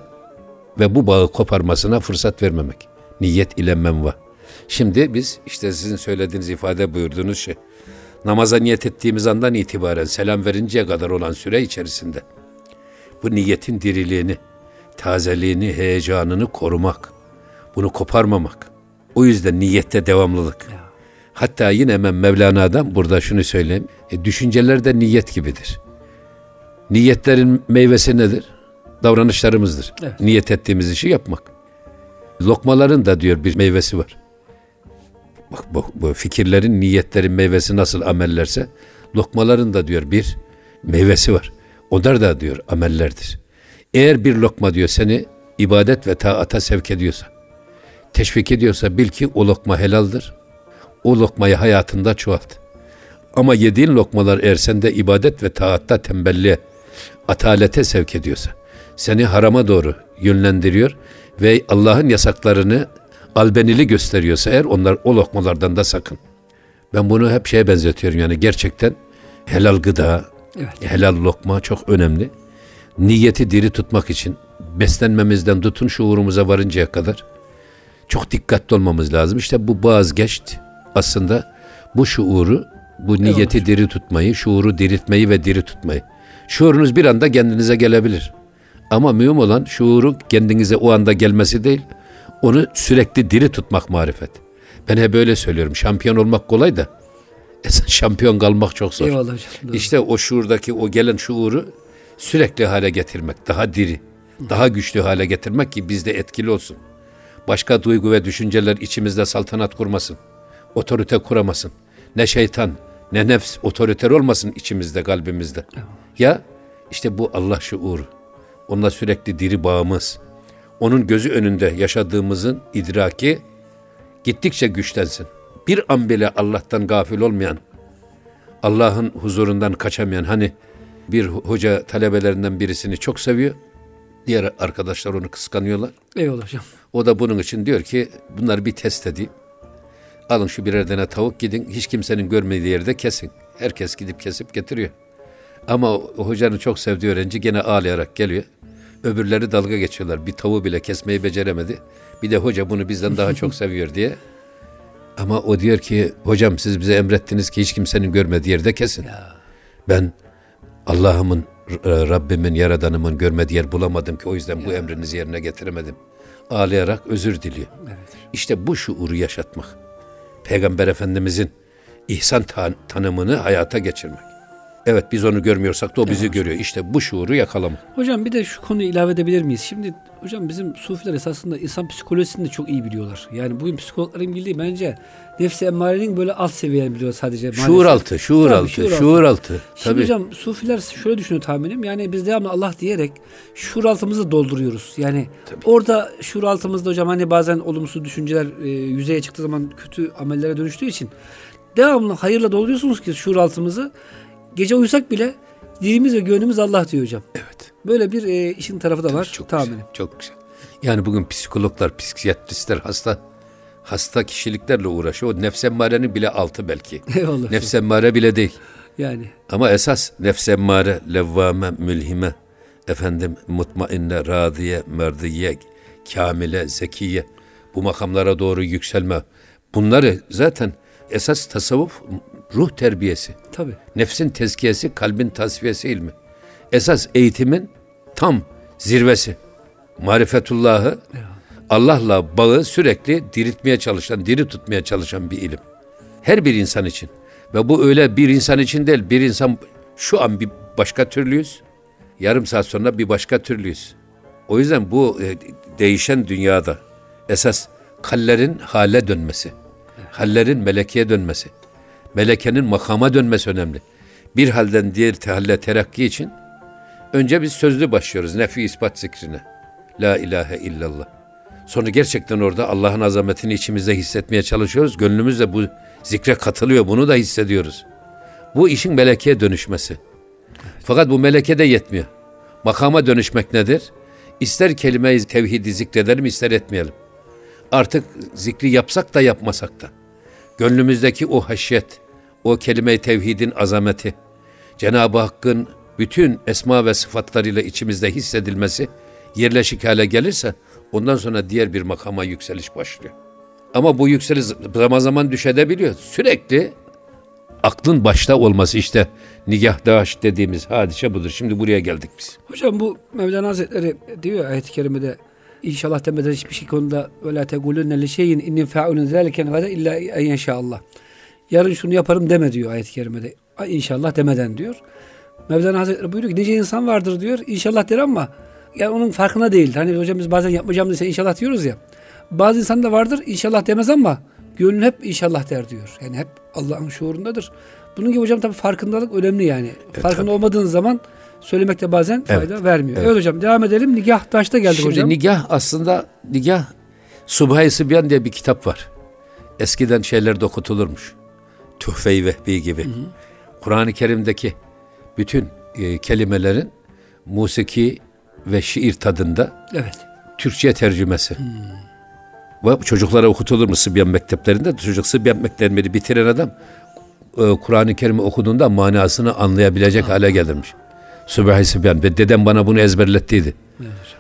S3: ve bu bağı koparmasına fırsat vermemek. Niyet ile menva. Şimdi biz işte sizin söylediğiniz ifade buyurduğunuz şey namaza niyet ettiğimiz andan itibaren selam verinceye kadar olan süre içerisinde bu niyetin diriliğini, tazeliğini, heyecanını korumak. Bunu koparmamak. O yüzden niyette devamlılık. Hatta yine hemen Mevlana'dan burada şunu söyleyeyim. E, düşünceler de niyet gibidir. Niyetlerin meyvesi nedir? Davranışlarımızdır.
S2: Evet.
S3: Niyet ettiğimiz işi yapmak. Lokmaların da diyor bir meyvesi var. Bak bu, bu fikirlerin, niyetlerin meyvesi nasıl amellerse lokmaların da diyor bir meyvesi var. Onlar da diyor amellerdir. Eğer bir lokma diyor seni ibadet ve taata sevk ediyorsa, teşvik ediyorsa bil ki o lokma helaldir. O lokmayı hayatında çoğalt. Ama yediğin lokmalar eğer sende ibadet ve taatta tembelliğe, atalete sevk ediyorsa, seni harama doğru yönlendiriyor ve Allah'ın yasaklarını albenili gösteriyorsa eğer onlar o lokmalardan da sakın. Ben bunu hep şeye benzetiyorum yani gerçekten helal gıda,
S2: Evet.
S3: helal lokma çok önemli. Niyeti diri tutmak için beslenmemizden tutun şuurumuza varıncaya kadar çok dikkatli olmamız lazım. İşte bu vazgeçt aslında bu şuuru, bu niyeti diri tutmayı, şuuru diriltmeyi ve diri tutmayı. Şuurunuz bir anda kendinize gelebilir. Ama mühim olan şuuru kendinize o anda gelmesi değil, onu sürekli diri tutmak marifet. Ben hep böyle söylüyorum. Şampiyon olmak kolay da şampiyon kalmak çok zor.
S2: Eyvallah hocam. Doğru.
S3: İşte o şuurdaki o gelen şuuru sürekli hale getirmek, daha diri, daha güçlü hale getirmek ki bizde etkili olsun. Başka duygu ve düşünceler içimizde saltanat kurmasın. Otorite kuramasın. Ne şeytan, ne nefs otoriter olmasın içimizde, kalbimizde. Ya işte bu Allah şuuru. Onunla sürekli diri bağımız. Onun gözü önünde yaşadığımızın idraki gittikçe güçlensin. Bir an bile Allah'tan gafil olmayan, Allah'ın huzurundan kaçamayan hani bir hoca talebelerinden birisini çok seviyor. Diğer arkadaşlar onu kıskanıyorlar.
S2: Eyvallah hocam.
S3: O da bunun için diyor ki bunları bir test edeyim. Alın şu birer tane tavuk gidin hiç kimsenin görmediği yerde kesin. Herkes gidip kesip getiriyor. Ama o hocanın çok sevdiği öğrenci gene ağlayarak geliyor. Öbürleri dalga geçiyorlar. Bir tavuğu bile kesmeyi beceremedi. Bir de hoca bunu bizden daha çok seviyor diye. Ama o diyor ki hocam siz bize emrettiniz ki hiç kimsenin görmediği yerde kesin. Ben Allah'ımın, e, Rabbimin, Yaradanımın görmediği yer bulamadım ki o yüzden bu emrinizi yerine getiremedim. Ağlayarak özür diliyor. İşte bu şuuru yaşatmak. Peygamber Efendimizin ihsan tan- tanımını hayata geçirmek. Evet biz onu görmüyorsak da o bizi görüyor. İşte bu şuuru yakalamak.
S2: Hocam bir de şu konuyu ilave edebilir miyiz? Şimdi hocam bizim sufiler esasında insan psikolojisini de çok iyi biliyorlar. Yani bugün psikologların bildiği bence nefsi emmarenin böyle alt seviyeni biliyor sadece.
S3: Şuur
S2: maalesef.
S3: altı, şuur
S2: Tabii,
S3: altı,
S2: şuur altı.
S3: şuur altı.
S2: Şimdi
S3: Tabii.
S2: hocam sufiler şöyle düşünüyor tahminim. Yani biz devamlı Allah diyerek şuur altımızı dolduruyoruz. Yani orada şuur altımızda hocam hani bazen olumsuz düşünceler e, yüzeye çıktığı zaman kötü amellere dönüştüğü için devamlı hayırla dolduruyorsunuz ki şuur altımızı. Gece uyusak bile dilimiz ve gönlümüz Allah diyor hocam.
S3: Evet.
S2: Böyle bir e, işin tarafı da var
S3: Çok
S2: tahminim.
S3: güzel, çok güzel. Yani bugün psikologlar, psikiyatristler hasta hasta kişiliklerle uğraşıyor. O nefs emmarenin bile altı belki.
S2: Eyvallah.
S3: nefs emmare bile değil.
S2: Yani
S3: Ama esas nefs emmare, levvame, mülhime, efendim mutmainne, radiye, merdiye, kamile, zekiye bu makamlara doğru yükselme. Bunları zaten esas tasavvuf ruh terbiyesi.
S2: tabii.
S3: Nefsin tezkiyesi, kalbin tasfiyesi ilmi. Esas eğitimin tam zirvesi. Marifetullahı, Allah'la bağı sürekli diriltmeye çalışan, diri tutmaya çalışan bir ilim. Her bir insan için. Ve bu öyle bir insan için değil. Bir insan şu an bir başka türlüyüz. Yarım saat sonra bir başka türlüyüz. O yüzden bu e, değişen dünyada esas kallerin hale dönmesi. Hallerin melekeye dönmesi. Melekenin makama dönmesi önemli. Bir halden diğer halle terakki için önce biz sözlü başlıyoruz nefi ispat zikrine. La ilahe illallah. Sonra gerçekten orada Allah'ın azametini içimizde hissetmeye çalışıyoruz. Gönlümüz de bu zikre katılıyor. Bunu da hissediyoruz. Bu işin melekeye dönüşmesi. Fakat bu meleke de yetmiyor. Makama dönüşmek nedir? İster kelime-i tevhidi zikredelim ister etmeyelim. Artık zikri yapsak da yapmasak da. Gönlümüzdeki o haşyet, o kelime-i tevhidin azameti, Cenab-ı Hakk'ın bütün esma ve sıfatlarıyla içimizde hissedilmesi yerleşik hale gelirse ondan sonra diğer bir makama yükseliş başlıyor. Ama bu yükseliş zaman zaman düşebiliyor. Sürekli aklın başta olması işte nigahdaş dediğimiz hadise budur. Şimdi buraya geldik biz.
S2: Hocam bu Mevlana Hazretleri diyor ayet-i kerimede inşallah demeden hiçbir şey konuda ve la tegulunne li şeyin inni fa'ulun zâliken gade illa en inşallah. Yarın şunu yaparım deme diyor ayet-i kerimede. İnşallah demeden diyor. Mevlana Hazretleri buyuruyor ki nice insan vardır diyor. İnşallah der ama yani onun farkına değil. Hani hocam biz bazen yapmayacağım dese inşallah diyoruz ya. Bazı insan da vardır inşallah demez ama gönlü hep inşallah der diyor. Yani hep Allah'ın şuurundadır. Bunun gibi hocam tabii farkındalık önemli yani. Farkında
S3: tabii.
S2: olmadığın zaman söylemekte bazen
S3: Evet,
S2: fayda vermiyor. Evet.
S3: evet.
S2: hocam devam edelim. Nikah taşta geldik
S3: Şimdi
S2: hocam.
S3: nigah aslında nigah Subhay-ı Sibyan diye bir kitap var. Eskiden şeyler de okutulurmuş. Tuhfe-i Vehbi gibi. Kur'an-ı Kerim'deki bütün e, kelimelerin musiki ve şiir tadında
S2: Evet.
S3: Türkçe tercümesi. Ve çocuklara okutulur mu Sıbyan mekteplerinde? Çocuk Sıbyan mekteplerini bitiren adam e, Kur'an-ı Kerim'i okuduğunda manasını anlayabilecek hale gelirmiş. Sübhi Sıbyan. Ve dedem bana bunu ezberlettiydi.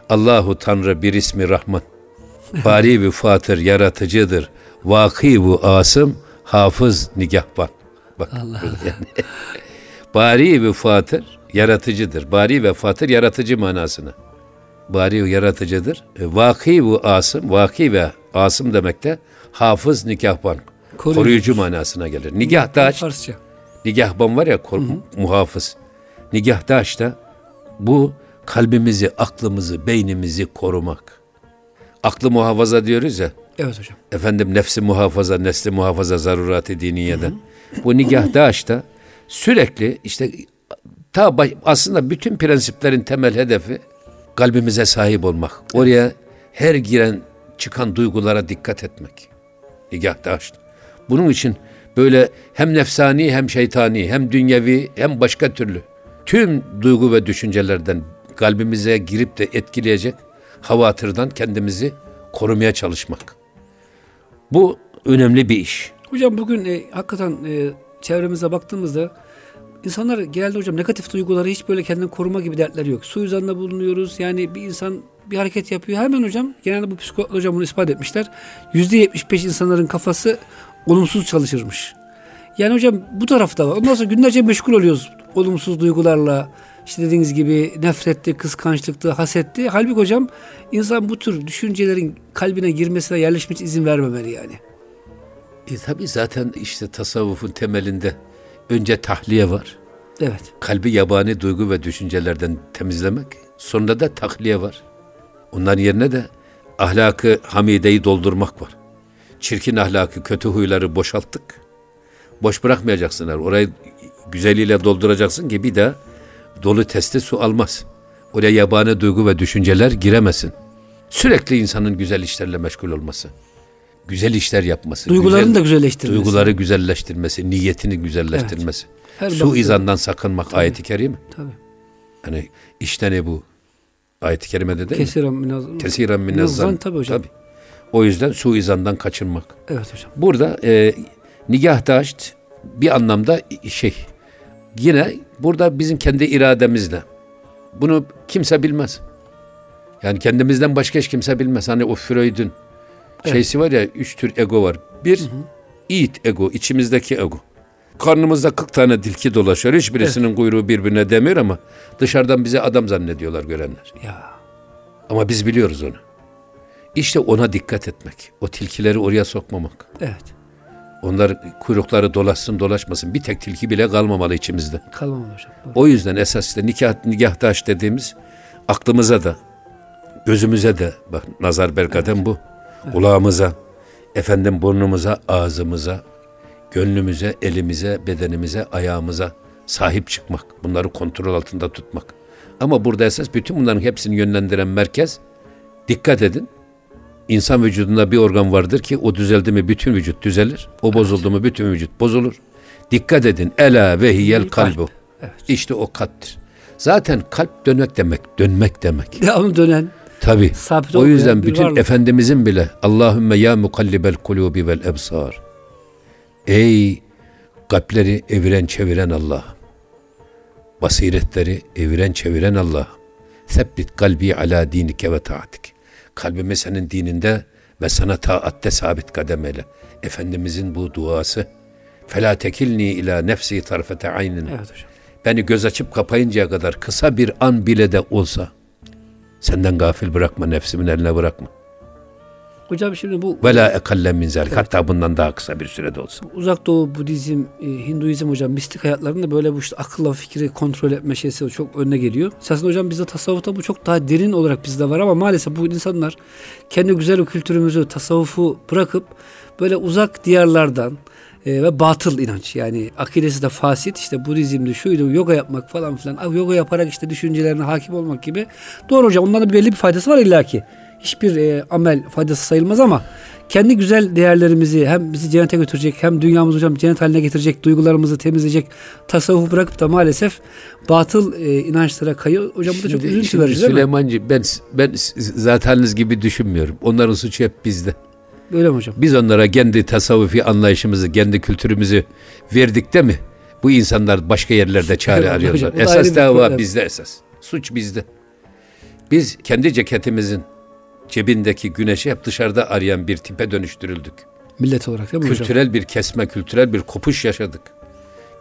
S3: Allahu Tanrı bir ismi Rahman. Bari ve Fatır yaratıcıdır. Vaki bu asım hafız nigahban. Bak
S2: Allah
S3: burada yani. Bari ve Fatır yaratıcıdır. Bari ve Fatır yaratıcı manasını. Bari ve yaratıcıdır. E, Vaki bu asım, vaki ve asım demek de hafız nikahban.
S2: Koruyucu.
S3: Koruyucu manasına gelir. Nigahdaş,
S2: Farsça.
S3: nigahban var ya kor, muhafız. Nigahdaş da bu kalbimizi, aklımızı, beynimizi korumak. Aklı muhafaza diyoruz ya.
S2: Evet hocam.
S3: Efendim nefsi muhafaza, nesli muhafaza zarurati diniyeden. Bu nigahdaş da sürekli işte ta baş- aslında bütün prensiplerin temel hedefi kalbimize sahip olmak. Oraya her giren çıkan duygulara dikkat etmek. Nigahdaş. Bunun için böyle hem nefsani hem şeytani hem dünyevi hem başka türlü tüm duygu ve düşüncelerden kalbimize girip de etkileyecek havatırdan kendimizi korumaya çalışmak. Bu önemli bir iş.
S2: Hocam bugün e, hakikaten e, çevremize baktığımızda insanlar genelde hocam negatif duyguları hiç böyle kendini koruma gibi dertleri yok. Suizanda bulunuyoruz. Yani bir insan bir hareket yapıyor. Hemen hocam genelde bu psikolog hocam bunu ispat etmişler. %75 insanların kafası olumsuz çalışırmış. Yani hocam bu tarafta var. Ondan sonra günlerce meşgul oluyoruz olumsuz duygularla. İşte dediğiniz gibi nefretti, kıskançlıktı, hasetti. Halbuki hocam insan bu tür düşüncelerin kalbine girmesine yerleşmesine izin vermemeli yani.
S3: E tabi zaten işte tasavvufun temelinde önce tahliye var.
S2: Evet.
S3: Kalbi yabani duygu ve düşüncelerden temizlemek. Sonra da tahliye var. Onların yerine de ahlakı hamideyi doldurmak var. Çirkin ahlakı, kötü huyları boşalttık. Boş bırakmayacaksınlar. Orayı güzeliyle dolduracaksın ki bir daha dolu testi su almaz. Oraya yabani duygu ve düşünceler giremesin. Sürekli insanın güzel işlerle meşgul olması. Güzel işler yapması.
S2: Duygularını
S3: güzel,
S2: da güzelleştirmesi.
S3: Duyguları güzelleştirmesi, niyetini güzelleştirmesi.
S2: Her
S3: Su izandan sakınmak ayeti kerime.
S2: Tabii.
S3: Hani işte ne bu? Ayet-i kerimede değil mi?
S2: Kesiren minaz.
S3: Kesiren
S2: Minazdan
S3: minezzan.
S2: tabii hocam.
S3: Tabii. O yüzden suizandan kaçınmak.
S2: Evet hocam.
S3: Burada e, nigahdaşt bir anlamda şey yine burada bizim kendi irademizle bunu kimse bilmez. Yani kendimizden başka hiç kimse bilmez. Hani o Freud'un
S2: Evet.
S3: şeysi var ya üç tür ego var. Bir it ego, içimizdeki ego. Karnımızda 40 tane dilki dolaşıyor. Hiçbirisinin kuyruğu birbirine demiyor ama dışarıdan bizi adam zannediyorlar görenler.
S2: Ya.
S3: Ama biz biliyoruz onu. İşte ona dikkat etmek. O tilkileri oraya sokmamak.
S2: Evet.
S3: Onlar kuyrukları dolaşsın dolaşmasın. Bir tek tilki bile kalmamalı içimizde.
S2: Kalmamalı hocam. Doğru.
S3: O yüzden esas işte nikah, nigahtaş dediğimiz aklımıza da gözümüze de bak nazar berkaten bu. Kulağımıza, efendim burnumuza, ağzımıza, gönlümüze, elimize, bedenimize, ayağımıza sahip çıkmak. Bunları kontrol altında tutmak. Ama burada esas bütün bunların hepsini yönlendiren merkez dikkat edin. İnsan vücudunda bir organ vardır ki o düzeldi mi bütün vücut düzelir. O bozuldu mu bütün vücut bozulur. Dikkat edin. Ela ve hiyel kalbu.
S2: Evet.
S3: İşte o kalptir. Zaten kalp dönmek demek, dönmek demek.
S2: Devamlı dönen.
S3: Tabi. O yüzden bütün
S2: varlık.
S3: Efendimizin bile Allahümme ya mukallibel kulubi vel ebsar. Ey kalpleri eviren çeviren Allah. Basiretleri eviren çeviren Allah. Sebbit kalbi ala dinike ve taatik. Kalbimi senin dininde ve sana taatte sabit kadem eyle. Efendimizin bu duası. Fela tekilni ila nefsi tarfete aynin.
S2: Evet hocam.
S3: Beni göz açıp kapayıncaya kadar kısa bir an bile de olsa senden gafil bırakma, nefsimin eline bırakma.
S2: Hocam şimdi bu
S3: Ve la ekalle min zalik. Hatta bundan daha kısa bir sürede olsa.
S2: Uzak Doğu Budizm, e, Hinduizm hocam mistik hayatlarında böyle bu işte akılla fikri kontrol etme şeysi çok önüne geliyor. Esasında hocam bizde tasavvufta bu çok daha derin olarak bizde var ama maalesef bu insanlar kendi güzel kültürümüzü, tasavvufu bırakıp böyle uzak diyarlardan e, ve batıl inanç yani akidesi de fasit işte Budizm'de şuydu yoga yapmak falan filan yoga yaparak işte düşüncelerine hakim olmak gibi doğru hocam onların belli bir faydası var illaki hiçbir e, amel faydası sayılmaz ama kendi güzel değerlerimizi hem bizi cennete götürecek hem dünyamızı hocam cennet haline getirecek duygularımızı temizleyecek tasavvufu bırakıp da maalesef batıl e, inançlara kayıyor. Hocam bu da çok üzüntü
S3: şimdi
S2: verici değil mi?
S3: Süleymancı ben ben zateniniz gibi düşünmüyorum. Onların suçu hep bizde.
S2: Böyle mi hocam?
S3: Biz onlara kendi tasavvufi anlayışımızı, kendi kültürümüzü verdik de mi? Bu insanlar başka yerlerde çare
S2: Eyvallah
S3: arıyorlar.
S2: hocam,
S3: Esas dava bizde esas. Suç bizde. Biz kendi ceketimizin cebindeki güneşi hep dışarıda arayan bir tipe dönüştürüldük.
S2: Millet olarak değil mi hocam?
S3: Kültürel bir kesme, kültürel bir kopuş yaşadık.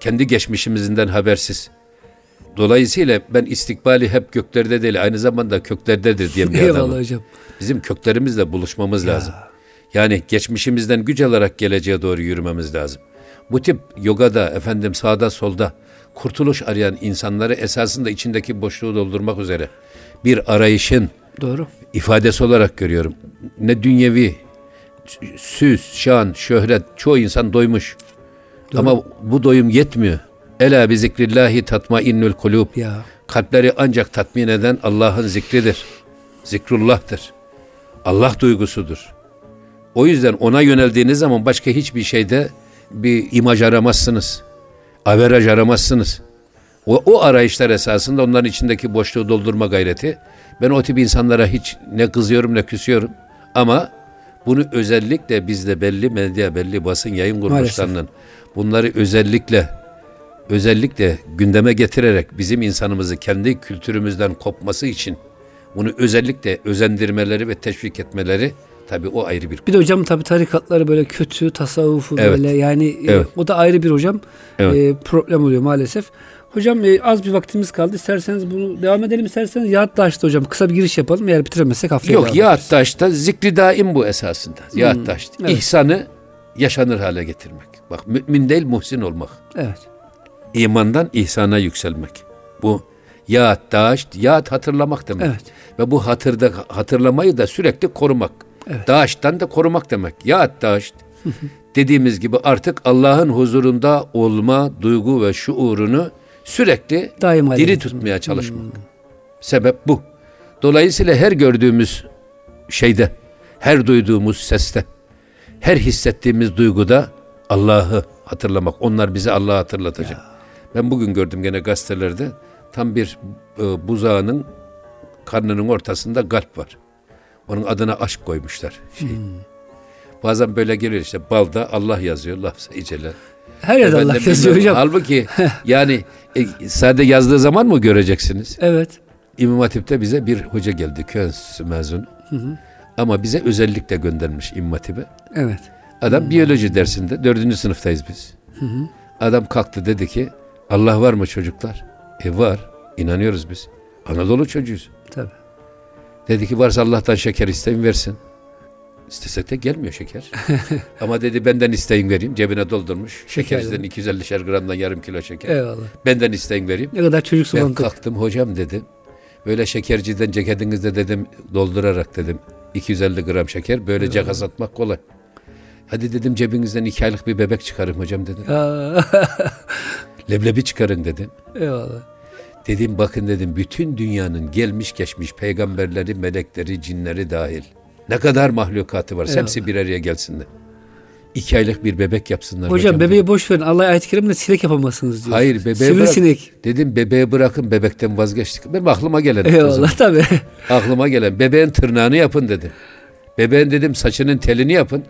S3: Kendi geçmişimizden habersiz. Dolayısıyla ben istikbali hep göklerde değil, aynı zamanda köklerdedir diyen bir adamım.
S2: hocam.
S3: Bizim köklerimizle buluşmamız lazım. Yani geçmişimizden güç alarak geleceğe doğru yürümemiz lazım. Bu tip yogada, efendim sağda solda kurtuluş arayan insanları esasında içindeki boşluğu doldurmak üzere bir arayışın
S2: Doğru.
S3: ifadesi olarak görüyorum. Ne dünyevi, süs, şan, şöhret çoğu insan doymuş. Ama bu doyum yetmiyor. Ela bi zikrillahi tatma innül kulub.
S2: Ya.
S3: Kalpleri ancak tatmin eden Allah'ın zikridir. Zikrullah'tır. Allah duygusudur. O yüzden ona yöneldiğiniz zaman başka hiçbir şeyde bir imaj aramazsınız. Averaj aramazsınız. O, o arayışlar esasında onların içindeki boşluğu doldurma gayreti. Ben o tip insanlara hiç ne kızıyorum ne küsüyorum. Ama bunu özellikle bizde belli medya, belli basın yayın kuruluşlarının bunları özellikle özellikle gündeme getirerek bizim insanımızı kendi kültürümüzden kopması için bunu özellikle özendirmeleri ve teşvik etmeleri tabii o ayrı bir.
S2: Bir de hocam tabii tarikatları böyle kötü, tasavvufu
S3: Evet.
S2: böyle yani e,
S3: Evet.
S2: o da ayrı bir hocam
S3: Evet.
S2: e, problem oluyor maalesef. Hocam e, az bir vaktimiz kaldı. İsterseniz bunu devam edelim. İsterseniz Yahut Daş'ta hocam kısa bir giriş yapalım. Eğer bitiremezsek haftaya
S3: Yok
S2: ederiz.
S3: Daş'ta zikri daim bu esasında. Yahut Daş.
S2: evet.
S3: İhsanı yaşanır hale getirmek. Bak mümin değil muhsin olmak.
S2: Evet.
S3: İmandan ihsana yükselmek. Bu Yahut Daş, Yahut hatırlamak demek.
S2: Evet.
S3: Ve bu hatırda hatırlamayı da sürekli korumak.
S2: Evet.
S3: Daş'tan da korumak demek. Yahut Daş dediğimiz gibi artık Allah'ın huzurunda olma duygu ve şuurunu sürekli
S2: Daim hale
S3: diri
S2: getirmek.
S3: tutmaya çalışmak. Sebep bu. Dolayısıyla her gördüğümüz şeyde, her duyduğumuz seste, her hissettiğimiz duyguda Allah'ı hatırlamak. Onlar bize Allah'ı hatırlatacak. Ben bugün gördüm gene gazetelerde tam bir e, buzağının karnının ortasında kalp var. Onun adına aşk koymuşlar. Şey. Bazen böyle geliyor işte balda Allah yazıyor lafza iceler.
S2: Her yerde Allah yazıyor hocam.
S3: Halbuki yani e, sadece yazdığı zaman mı göreceksiniz?
S2: Evet.
S3: İmam Hatip'te bize bir hoca geldi köy enstitüsü mezunu. Ama bize özellikle göndermiş İmam Hatip'e.
S2: Evet.
S3: Adam biyoloji dersinde dördüncü sınıftayız biz. Adam kalktı dedi ki Allah var mı çocuklar? E var. İnanıyoruz biz. Anadolu çocuğuyuz.
S2: Tabii.
S3: Dedi ki varsa Allah'tan şeker isteyin versin. İstesek de gelmiyor şeker. Ama dedi benden isteyin vereyim. Cebine doldurmuş. Şekerciden 250'şer gramdan yarım kilo şeker.
S2: Eyvallah.
S3: Benden isteyin vereyim.
S2: Ne kadar çocuksu
S3: Ben
S2: mantık.
S3: kalktım hocam dedim. Böyle şekerciden ceketinizde dedim doldurarak dedim 250 gram şeker böylece gaz atmak kolay. Hadi dedim cebinizden iki aylık bir bebek çıkarın hocam dedim. Leblebi çıkarın dedim.
S2: Eyvallah.
S3: Dedim bakın dedim bütün dünyanın gelmiş geçmiş peygamberleri, melekleri, cinleri dahil. Ne kadar mahlukatı var.
S2: Eyvallah.
S3: Hepsi bir araya gelsinler. İki aylık bir bebek yapsınlar.
S2: Hocam,
S3: dedim.
S2: bebeği boş verin. Allah ayet-i kerimde sinek yapamazsınız diyor.
S3: Hayır bebeği
S2: Sivrisinek.
S3: bırak. Dedim bebeği bırakın bebekten vazgeçtik. Benim aklıma gelen.
S2: Eyvallah tabii.
S3: Aklıma gelen bebeğin tırnağını yapın dedim. Bebeğin dedim saçının telini yapın.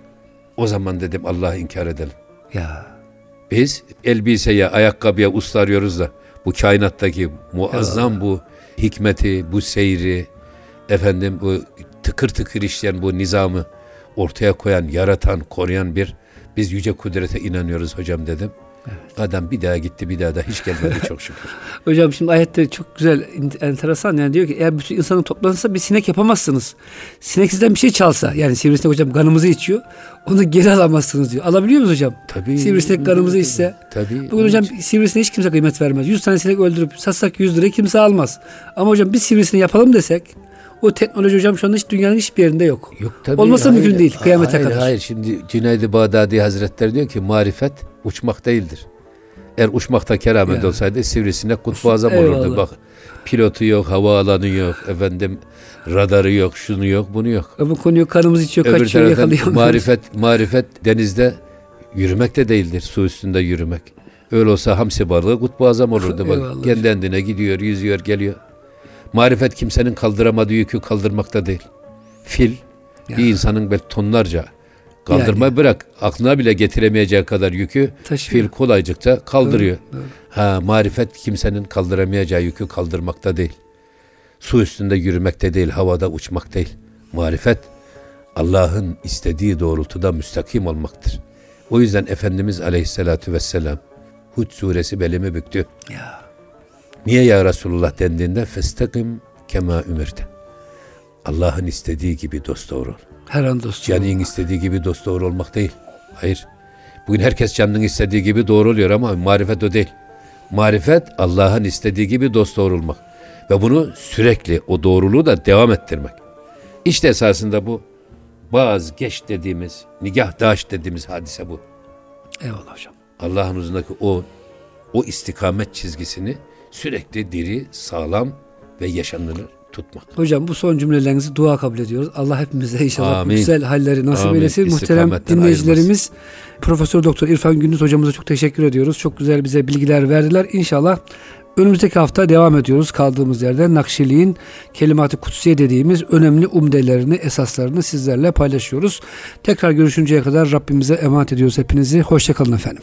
S3: O zaman dedim Allah'ı inkar edelim.
S2: ya.
S3: Biz elbiseye, ayakkabıya usta arıyoruz da bu kainattaki muazzam bu hikmeti, bu seyri, efendim bu tıkır tıkır işleyen bu nizamı ortaya koyan, yaratan, koruyan bir biz yüce kudrete inanıyoruz hocam dedim. Adam bir daha gitti bir daha da hiç gelmedi çok şükür.
S2: Hocam şimdi ayette çok güzel, enteresan yani diyor ki eğer bütün insanın toplanırsa bir sinek yapamazsınız. Sinek sizden bir şey çalsa yani sivrisinek hocam kanımızı içiyor onu geri alamazsınız diyor. Alabiliyor musunuz hocam?
S3: Tabii.
S2: Sivrisinek kanımızı içse.
S3: Tabii.
S2: Bugün hocam sivrisineğe hiç kimse kıymet vermez. 100 tane sinek öldürüp satsak 100 liraya kimse almaz. Ama hocam biz sivrisineği yapalım desek o teknoloji hocam şu anda hiç dünyanın hiçbir yerinde yok.
S3: Yok tabii.
S2: Olması
S3: hayır.
S2: mümkün değil kıyamete
S3: hayır,
S2: kadar.
S3: Hayır şimdi Cüneyd-i Bağdadi Hazretleri diyor ki marifet uçmak değildir. Eğer uçmakta keramet
S2: Ya.
S3: olsaydı sivrisinek kutbu azam olurdu.
S2: Eyvallah.
S3: Bak pilotu yok, havaalanı yok, efendim radarı yok, şunu yok, bunu yok.
S2: Öbür konuyu kanımız
S3: Öbür
S2: kaçıyor,
S3: taraftan
S2: yakalıyor.
S3: marifet, marifet denizde yürümek de değildir, su üstünde yürümek. Öyle olsa hamsi balığı kutbu azam olurdu. Bak kendi kendine gidiyor, yüzüyor, geliyor. Marifet kimsenin kaldıramadığı yükü kaldırmakta değil. Fil bir insanın böyle tonlarca kaldırma
S2: Yani.
S3: bırak aklına bile getiremeyeceği kadar yükü
S2: Taşıyor.
S3: fil kolaycıkça kaldırıyor.
S2: Doğru, doğru.
S3: Ha marifet kimsenin kaldıramayacağı yükü kaldırmakta değil. Su üstünde yürümekte değil, havada uçmak değil. Marifet Allah'ın istediği doğrultuda müstakim olmaktır. O yüzden Efendimiz Aleyhisselatü Vesselam Hud suresi belimi büktü.
S2: Ya.
S3: Niye ya Resulullah dendiğinde festakim kema ümirte. Allah'ın istediği gibi dosdoğru ol.
S2: Her an dostum.
S3: Canın istediği gibi dosdoğru olmak değil. Hayır. Bugün herkes canının istediği gibi doğru oluyor ama marifet o değil. Marifet Allah'ın istediği gibi dosdoğru olmak. Ve bunu sürekli o doğruluğu da devam ettirmek. İşte esasında bu bazı geç dediğimiz, nigah daş dediğimiz hadise bu.
S2: Eyvallah hocam.
S3: Allah'ın huzurundaki o o istikamet çizgisini sürekli diri, sağlam ve yaşanılır tutmak.
S2: Hocam bu son cümlelerinizi dua kabul ediyoruz. Allah hepimize inşallah
S3: Amin.
S2: güzel halleri nasip
S3: Amin.
S2: eylesin. Muhterem dinleyicilerimiz Profesör Doktor İrfan Gündüz hocamıza çok teşekkür ediyoruz. Çok güzel bize bilgiler verdiler. İnşallah önümüzdeki hafta devam ediyoruz kaldığımız yerden. Nakşiliğin kelimat-ı kutsiye dediğimiz önemli umdelerini, esaslarını sizlerle paylaşıyoruz. Tekrar görüşünceye kadar Rabbimize emanet ediyoruz hepinizi. Hoşçakalın efendim.